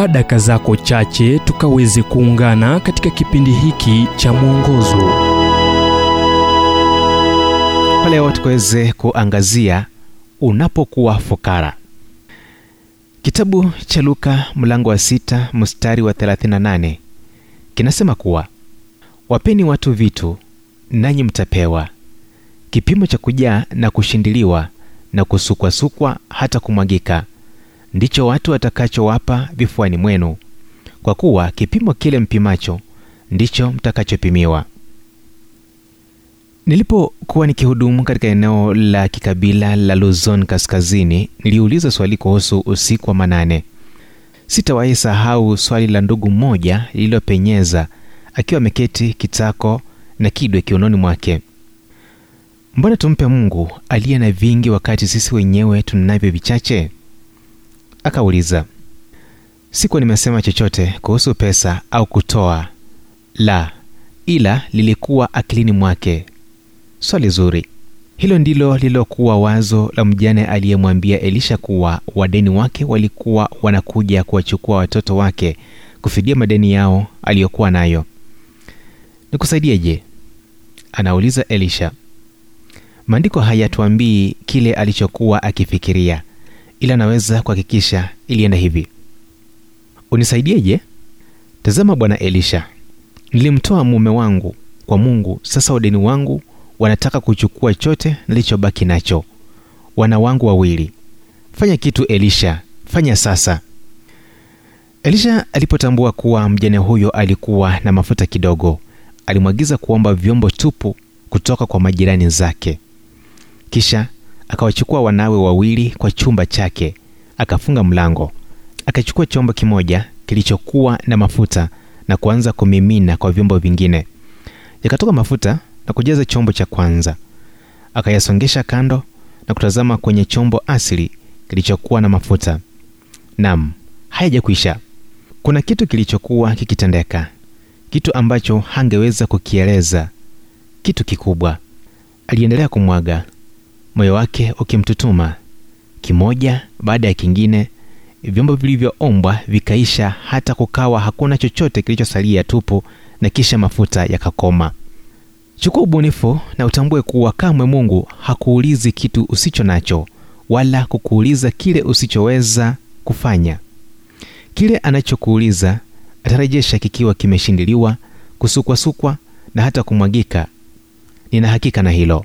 chukua daka zako chache tukaweze kuungana katika kipindi hiki cha mwongozo. Leo tukaweze kuangazia unapokuwa fukara. Kitabu cha luka mlango wa sita mstari wa 38 kinasema kuwa wapeni watu vitu nanyi mtapewa. Kipimo cha kujaa na kushindiliwa na kusukwasukwa hata kumwagika ndicho watu watakachowapa vifuani mwenu. Kwa kuwa kipimo kile mpimacho ndicho mtakachopimiwa. Nilipokuwa nikihudumu katika eneo la kikabila la luzon kaskazini niliuliza swali kuhusu usiku wa manane. Sitawahi sahau swali la ndugu mmoja lililopenyeza akiwa ameketi kitako na kidwe kiunoni mwake. Mbona tumpe mungu aliye na vingi wakati sisi wenyewe tunavyo vichache akauliza sikuwa nimesema chochote kuhusu pesa au kutoa? La ila lilikuwa akilini mwake. Swali zuri. Hilo ndilo lililokuwa wazo la mjane aliyemwambia elisha kuwa wadeni wake walikuwa wanakuja kuwachukua watoto wake kufidia madeni yao aliyokuwa nayo. Nikusaidieje? Anauliza elisha. Maandiko hayatuambii kile alichokuwa akifikiria ila anaweza kuhakikisha ilienda hivi. Unisaidieje? Tazama bwana elisha. Nilimtoa mume wangu kwa mungu. Sasa wadeni wangu wanataka kuchukua chote nilichobaki nacho. Wana wangu wawili. Fanya kitu elisha. Fanya sasa. Elisha alipotambua kuwa mjane huyo alikuwa na mafuta kidogo alimwagiza kuomba vyombo tupu kutoka kwa majirani zake. Kisha akawachukua wanawe wawili kwa chumba chake akafunga mlango. Akachukua chombo kimoja kilichokuwa na mafuta na kuanza kumimina kwa vyombo vingine. Yakatoka mafuta na kujaza chombo cha kwanza. Akayasongesha kando na kutazama kwenye chombo asili kilichokuwa na mafuta. Nam hayajakwisha kuna kitu kilichokuwa kikitendeka. Kitu ambacho hangeweza kukieleza. Kitu kikubwa. Aliendelea kumwaga moyo wake ukimtutuma. Kimoja baada ya kingine vyombo vilivyoombwa vikaisha hata kukawa hakuna chochote kilichosalia tupu na kisha mafuta yakakoma. Chukua ubunifu na utambue kuwa kamwe mungu hakuulizi kitu usicho nacho wala kukuuliza kile usichoweza kufanya. Kile anachokuuliza atarejesha kikiwa kimeshindiliwa kusukwasukwa na hata kumwagika. Nina hakika na hilo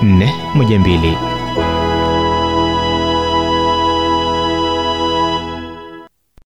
412